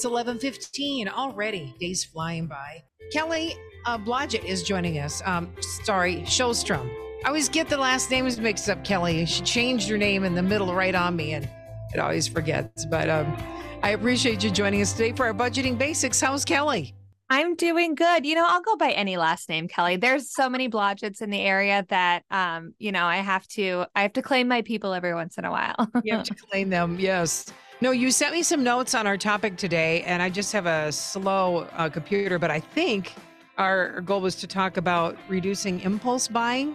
It's 11:15 already. Days flying by. Kelly uh, Blodgett is joining us. Um, sorry, Sjostrom. I always get the last names mixed up, Kelly. She changed her name in the middle right on me, and it always forgets. But um, I appreciate you joining us today for our budgeting basics. How's Kelly? I'm doing good. You know, I'll go by any last name, Kelly. There's so many Blodgetts in the area that um, you know, I have to I have to claim my people every once in a while. you have to claim them, yes. No, you sent me some notes on our topic today, and I just have a slow uh, computer, but I think our goal was to talk about reducing impulse buying.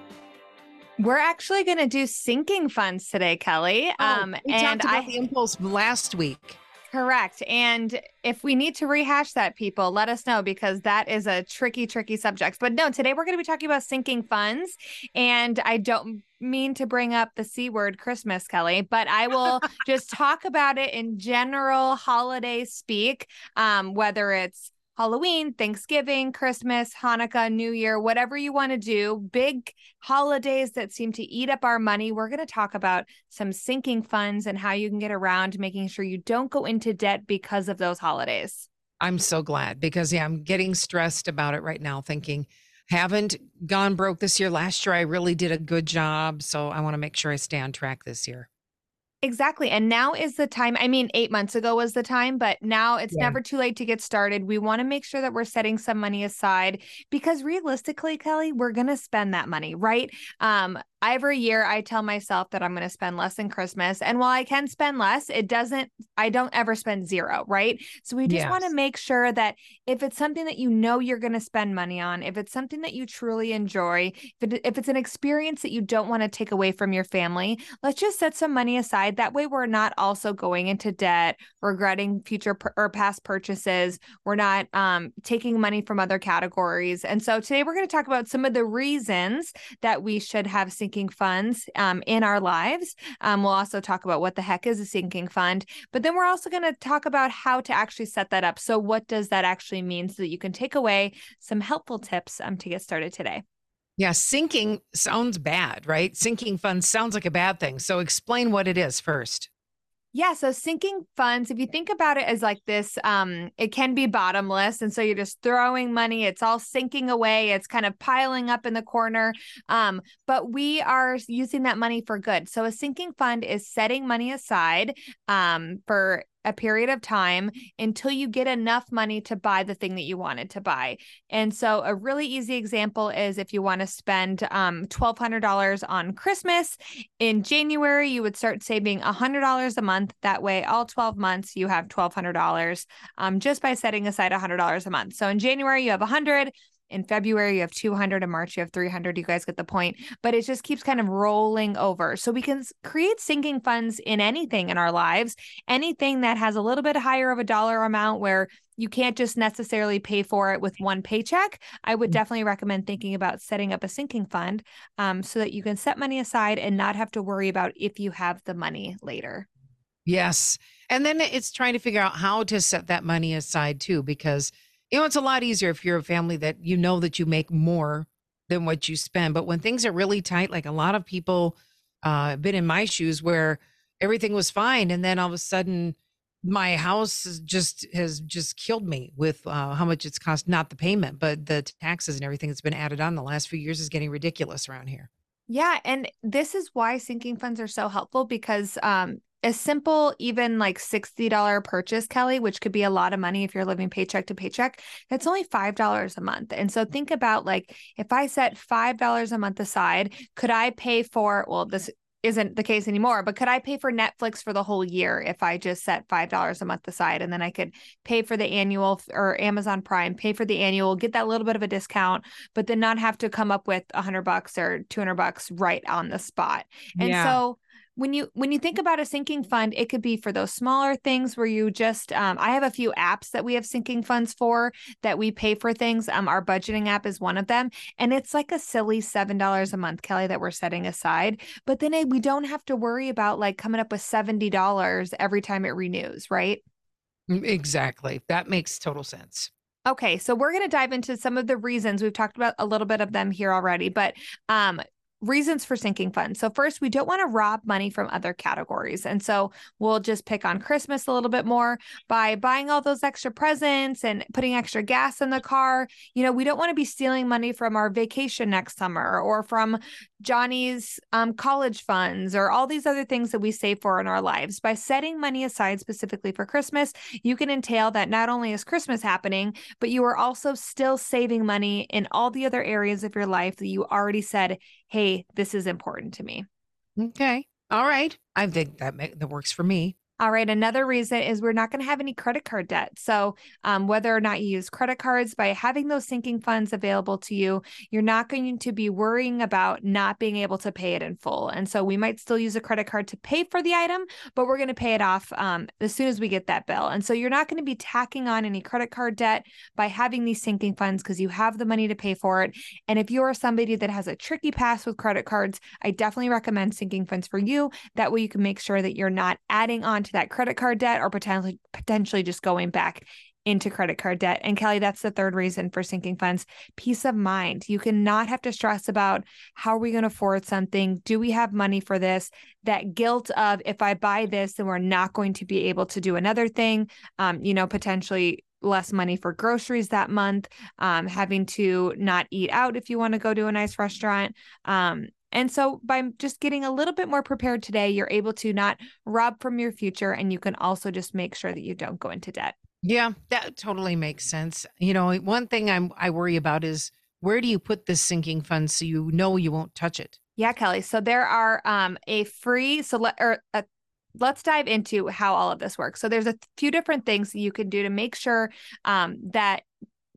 We're actually going to do sinking funds today, Kelly. Oh, um, we and talked about I, the impulse last week. Correct. And if we need to rehash that, people, let us know because that is a tricky, tricky subject. But no, today we're going to be talking about sinking funds. And I don't mean to bring up the C word Christmas, Kelly, but I will just talk about it in general holiday speak, um, whether it's Halloween, Thanksgiving, Christmas, Hanukkah, New Year, whatever you want to do, big holidays that seem to eat up our money. We're going to talk about some sinking funds and how you can get around making sure you don't go into debt because of those holidays. I'm so glad because, yeah, I'm getting stressed about it right now, thinking, haven't gone broke this year. Last year, I really did a good job. So I want to make sure I stay on track this year. Exactly. And now is the time. I mean, eight months ago was the time, but now it's yeah. never too late to get started. We want to make sure that we're setting some money aside because realistically, Kelly, we're going to spend that money, right? Um, every year I tell myself that I'm going to spend less in Christmas. And while I can spend less, it doesn't, I don't ever spend zero, right? So we just yes. want to make sure that if it's something that you know you're going to spend money on, if it's something that you truly enjoy, if, it, if it's an experience that you don't want to take away from your family, let's just set some money aside. That way we're not also going into debt, regretting future or past purchases. We're not um, taking money from other categories. And so today we're going to talk about some of the reasons that we should have sinking sinking funds um, in our lives. Um, we'll also talk about what the heck is a sinking fund, but then we're also going to talk about how to actually set that up. So, what does that actually mean so that you can take away some helpful tips um, to get started today? Yeah, sinking sounds bad, right? Sinking funds sounds like a bad thing. So, explain what it is first. Yeah, so sinking funds, if you think about it as like this, um, it can be bottomless. And so you're just throwing money, it's all sinking away, it's kind of piling up in the corner. Um, but we are using that money for good. So a sinking fund is setting money aside um, for a period of time until you get enough money to buy the thing that you wanted to buy. And so, a really easy example is if you want to spend um, $1,200 on Christmas in January, you would start saving $100 a month. That way, all 12 months, you have $1,200 um, just by setting aside $100 a month. So, in January, you have 100 in February you have 200 in March you have 300 you guys get the point but it just keeps kind of rolling over. So we can create sinking funds in anything in our lives anything that has a little bit higher of a dollar amount where you can't just necessarily pay for it with one paycheck. I would mm. definitely recommend thinking about setting up a sinking fund um, so that you can set money aside and not have to worry about if you have the money later. Yes. And then it's trying to figure out how to set that money aside too because you know, it's a lot easier if you're a family that you know that you make more than what you spend. But when things are really tight, like a lot of people uh been in my shoes where everything was fine and then all of a sudden my house just has just killed me with uh, how much it's cost not the payment but the taxes and everything that's been added on the last few years is getting ridiculous around here yeah and this is why sinking funds are so helpful because um a simple, even like $60 purchase, Kelly, which could be a lot of money if you're living paycheck to paycheck, that's only $5 a month. And so think about like if I set $5 a month aside, could I pay for, well, this isn't the case anymore, but could I pay for Netflix for the whole year if I just set $5 a month aside and then I could pay for the annual or Amazon Prime, pay for the annual, get that little bit of a discount, but then not have to come up with a hundred bucks or 200 bucks right on the spot. And yeah. so when you when you think about a sinking fund it could be for those smaller things where you just um, i have a few apps that we have sinking funds for that we pay for things. Um, our budgeting app is one of them. And it's like a silly seven dollars a month kelly that we're setting aside. But then we don't have to worry about like coming up with seventy dollars every time it renews right? Exactly. That makes total sense. Okay, so we're going to dive into some of the reasons. We've talked about a little bit of them here already, but um, reasons for sinking funds. So, first, we don't want to rob money from other categories. And so, we'll just pick on Christmas a little bit more by buying all those extra presents and putting extra gas in the car. You know, we don't want to be stealing money from our vacation next summer or from Johnny's um, college funds or all these other things that we save for in our lives. By setting money aside specifically for Christmas, you can entail that not only is Christmas happening, but you are also still saving money in all the other areas of your life that you already said, hey, this is important to me. Okay. All right. I think that that works for me. All right. Another reason is we're not going to have any credit card debt. So, um, whether or not you use credit cards, by having those sinking funds available to you, you're not going to be worrying about not being able to pay it in full. And so, we might still use a credit card to pay for the item, but we're going to pay it off um, as soon as we get that bill. And so, you're not going to be tacking on any credit card debt by having these sinking funds because you have the money to pay for it. And if you're somebody that has a tricky past with credit cards, I definitely recommend sinking funds for you. That way, you can make sure that you're not adding on that credit card debt or potentially potentially just going back into credit card debt. And Kelly, that's the third reason for sinking funds peace of mind. You cannot have to stress about how are we going to afford something? Do we have money for this? That guilt of if I buy this, then we're not going to be able to do another thing, um, you know, potentially less money for groceries that month, um, having to not eat out if you want to go to a nice restaurant. Um, and so by just getting a little bit more prepared today, you're able to not rob from your future and you can also just make sure that you don't go into debt. Yeah, that totally makes sense. You know, one thing I'm I worry about is where do you put this sinking fund so you know you won't touch it? Yeah, Kelly. So there are um a free so let or a let's dive into how all of this works. So there's a few different things that you can do to make sure um, that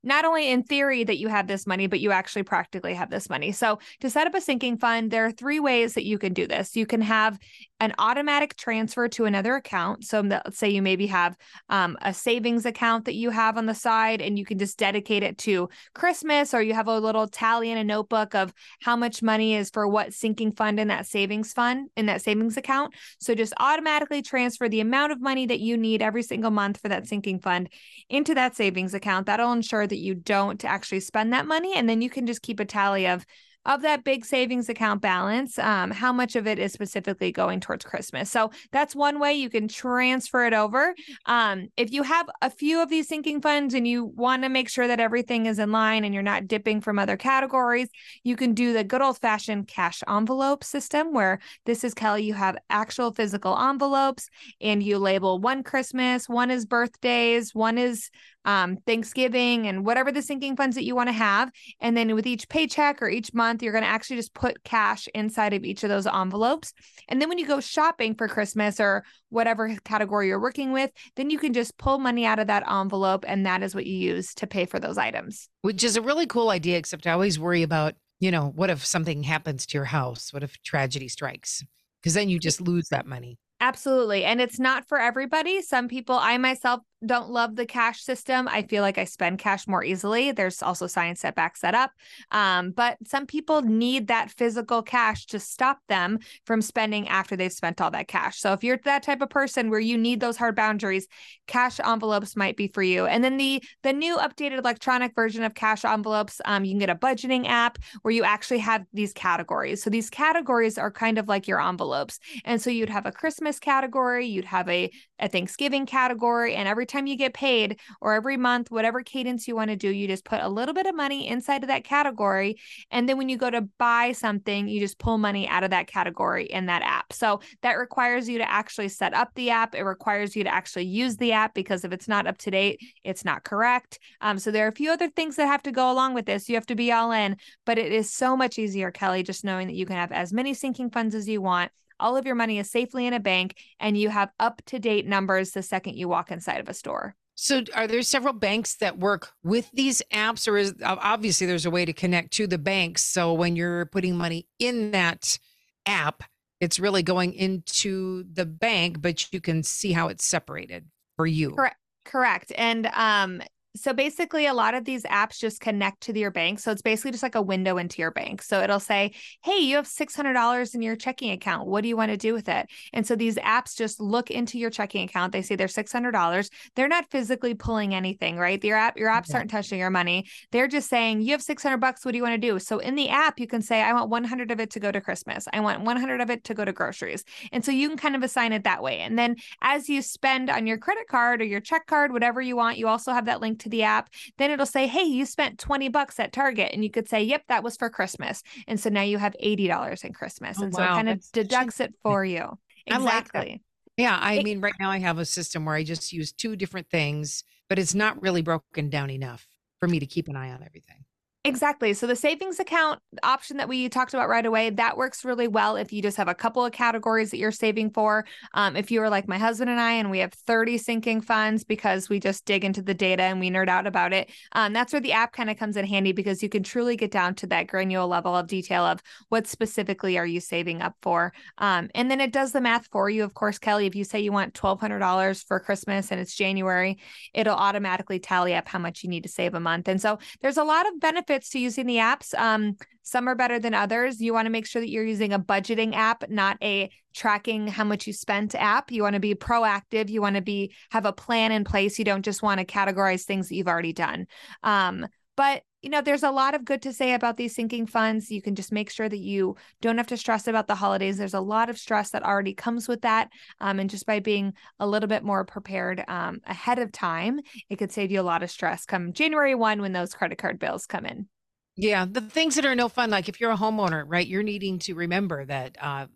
not only in theory that you have this money, but you actually practically have this money. So, to set up a sinking fund, there are three ways that you can do this. You can have an automatic transfer to another account. So let's say you maybe have um, a savings account that you have on the side and you can just dedicate it to Christmas, or you have a little tally in a notebook of how much money is for what sinking fund in that savings fund, in that savings account. So just automatically transfer the amount of money that you need every single month for that sinking fund into that savings account. That'll ensure that you don't actually spend that money. And then you can just keep a tally of of that big savings account balance, um, how much of it is specifically going towards Christmas. So that's one way you can transfer it over. Um, if you have a few of these sinking funds and you want to make sure that everything is in line and you're not dipping from other categories, you can do the good old fashioned cash envelope system where this is Kelly, you have actual physical envelopes and you label one Christmas, one is birthdays, one is um, Thanksgiving and whatever the sinking funds that you want to have. And then with each paycheck or each month, you're going to actually just put cash inside of each of those envelopes. And then when you go shopping for Christmas or whatever category you're working with, then you can just pull money out of that envelope. And that is what you use to pay for those items. Which is a really cool idea, except I always worry about, you know, what if something happens to your house? What if tragedy strikes? Because then you just lose that money. Absolutely. And it's not for everybody. Some people, I myself don't love the cash system. I feel like I spend cash more easily. There's also science that backs that up. Um, but some people need that physical cash to stop them from spending after they've spent all that cash. So if you're that type of person where you need those hard boundaries, cash envelopes might be for you. And then the the new updated electronic version of cash envelopes, um, you can get a budgeting app where you actually have these categories. So these categories are kind of like your envelopes. And so you'd have a Christmas category, you'd have a, a Thanksgiving category, and every time you get paid or every month, whatever cadence you want to do, you just put a little bit of money inside of that category. And then when you go to buy something, you just pull money out of that category in that app. So that requires you to actually set up the app. It requires you to actually use the app because if it's not up to date, it's not correct. Um, so there are a few other things that have to go along with this. You have to be all in, but it is so much easier, Kelly, just knowing that you can have as many sinking funds as you want all of your money is safely in a bank and you have up to date numbers the second you walk inside of a store. So, are there several banks that work with these apps, or is obviously there's a way to connect to the banks? So, when you're putting money in that app, it's really going into the bank, but you can see how it's separated for you. Correct. Correct. And um, so basically a lot of these apps just connect to your bank so it's basically just like a window into your bank. So it'll say hey you have $600 in your checking account. What do you want to do with it? And so these apps just look into your checking account. They say they're $600 they're not physically pulling anything right? Your app your apps aren't touching your money. They're just saying you have 600 bucks. What do you want to do? So in the app you can say i want 100 of it to go to christmas. I want 100 of it to go to groceries. And so you can kind of assign it that way. And then as you spend on your credit card or your check card whatever you want you also have that link to the app, then it'll say, Hey, you spent 20 bucks at Target. And you could say, Yep, that was for Christmas. And so now you have $80 in Christmas. Oh, and so wow. it kind of That's deducts it for you. I like. Exactly. Yeah, I It- mean, right now I have a system where I just use two different things, but it's not really broken down enough for me to keep an eye on everything. Exactly. So the savings account option that we talked about right away, that works really well if you just have a couple of categories that you're saving for. Um, if you are like my husband and I, and we have 30 sinking funds because we just dig into the data and we nerd out about it, um, that's where the app kind of comes in handy because you can truly get down to that granular level of detail of what specifically are you saving up for. Um, and then it does the math for you. Of course, Kelly, if you say you want $1,200 for Christmas and it's January, it'll automatically tally up how much you need to save a month. And so there's a lot of benefits to using the apps. Um, some are better than others. You want to make sure that you're using a budgeting app, not a tracking how much you spent app. You want to be proactive. You want to be have a plan in place. You don't just want to categorize things that you've already done. Um, but you know, there's a lot of good to say about these sinking funds. You can just make sure that you don't have to stress about the holidays. There's a lot of stress that already comes with that. Um, and just by being a little bit more prepared um, ahead of time, it could save you a lot of stress come January 1 when those credit card bills come in. Yeah, the things that are no fun, like if you're a homeowner, right, you're needing to remember that uh,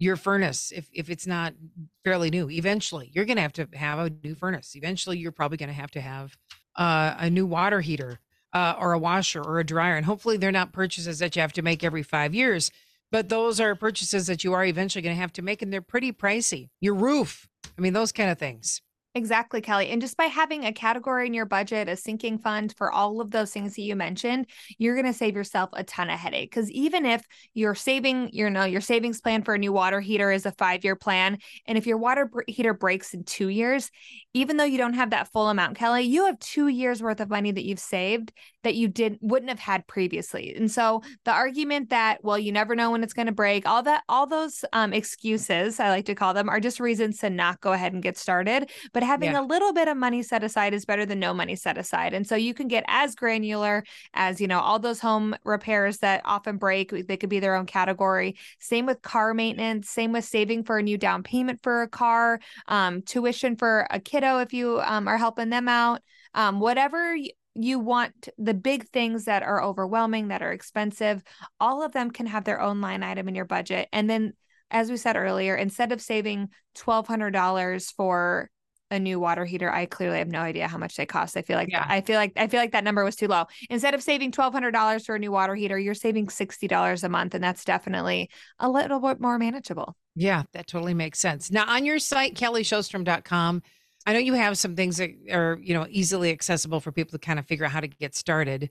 your furnace, if if it's not fairly new, eventually you're going to have to have a new furnace. Eventually, you're probably going to have to have uh, a new water heater uh, or a washer or a dryer, and hopefully they're not purchases that you have to make every five years. But those are purchases that you are eventually going to have to make, and they're pretty pricey. Your roof, I mean, those kind of things. Exactly, Kelly. And just by having a category in your budget, a sinking fund for all of those things that you mentioned, you're going to save yourself a ton of headache. Because even if you're saving, you know, your savings plan for a new water heater is a five year plan, and if your water heater breaks in two years, even though you don't have that full amount, Kelly, you have two years worth of money that you've saved that you did wouldn't have had previously. And so the argument that well, you never know when it's going to break, all that, all those um, excuses I like to call them are just reasons to not go ahead and get started. But having Yeah. a little bit of money set aside is better than no money set aside. And so you can get as granular as, you know, all those home repairs that often break, they could be their own category. Same with car maintenance, same with saving for a new down payment for a car, um, tuition for a kiddo if you um, are helping them out. Um, whatever you want, the big things that are overwhelming, that are expensive, all of them can have their own line item in your budget. And then as we said earlier, instead of saving $1200 for a new water heater, I clearly have no idea how much they cost. I feel like Yeah. I feel like I feel like that number was too low. Instead of saving $1200 for a new water heater, you're saving $60 a month and that's definitely a little bit more manageable. Yeah, that totally makes sense. Now, on your site, kellysjostrom.com, I know you have some things that are, you know, easily accessible for people to kind of figure out how to get started.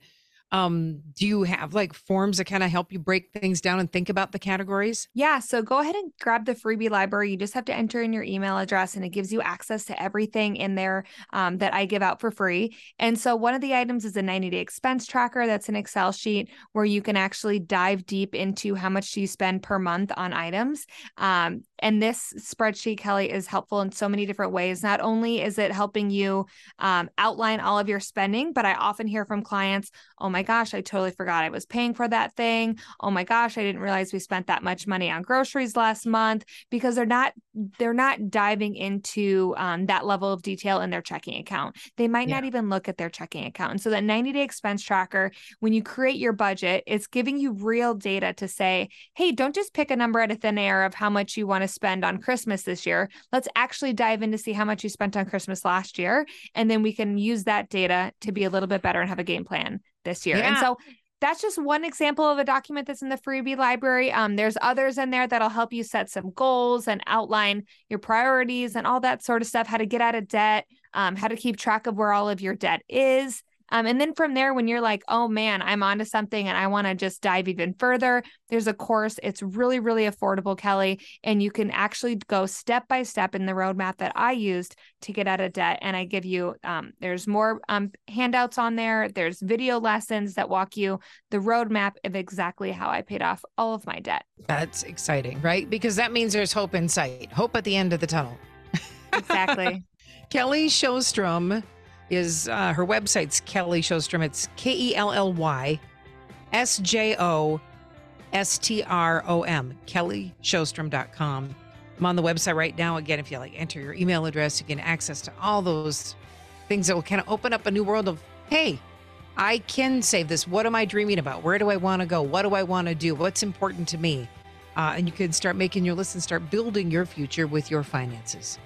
Um, do you have like forms that kind of help you break things down and think about the categories? Yeah, so go ahead and grab the freebie library. You just have to enter in your email address, and it gives you access to everything in there um, that I give out for free. And so, one of the items is a 90 day expense tracker. That's an Excel sheet where you can actually dive deep into how much do you spend per month on items. Um, and this spreadsheet, Kelly, is helpful in so many different ways. Not only is it helping you um, outline all of your spending, but I often hear from clients, oh my gosh, I totally forgot I was paying for that thing. Oh my gosh, I didn't realize we spent that much money on groceries last month because they're not they're not diving into um, that level of detail in their checking account. They might not even look at their checking account. And so that 90 day expense tracker, when you create your budget, it's giving you real data to say, hey, don't just pick a number out of thin air of how much you want to spend on Christmas this year. Let's actually dive in to see how much you spent on Christmas last year. And then we can use that data to be a little bit better and have a game plan this year. And so that's just one example of a document that's in the freebie library. Um, there's others in there that'll help you set some goals and outline your priorities and all that sort of stuff, how to get out of debt, um, how to keep track of where all of your debt is. Um, and then from there, when you're like, oh man, I'm onto something and I want to just dive even further, there's a course. It's really, really affordable, Kelly. And you can actually go step by step in the roadmap that I used to get out of debt. And I give you, um, there's more um, handouts on there. There's video lessons that walk you the roadmap of exactly how I paid off all of my debt. That's exciting, right? Because that means there's hope in sight, hope at the end of the tunnel. Exactly. Kelly Sjostrom is uh, her website's Kelly Sjostrom. It's K E L L Y S J O S T R O M, kellysjostrom.com. I'm on the website right now. Again, if you like enter your email address, you get access to all those things that will kind of open up a new world of, hey, I can save this. What am I dreaming about? Where do I want to go? What do I want to do? What's important to me? Uh, and you can start making your list and start building your future with your finances.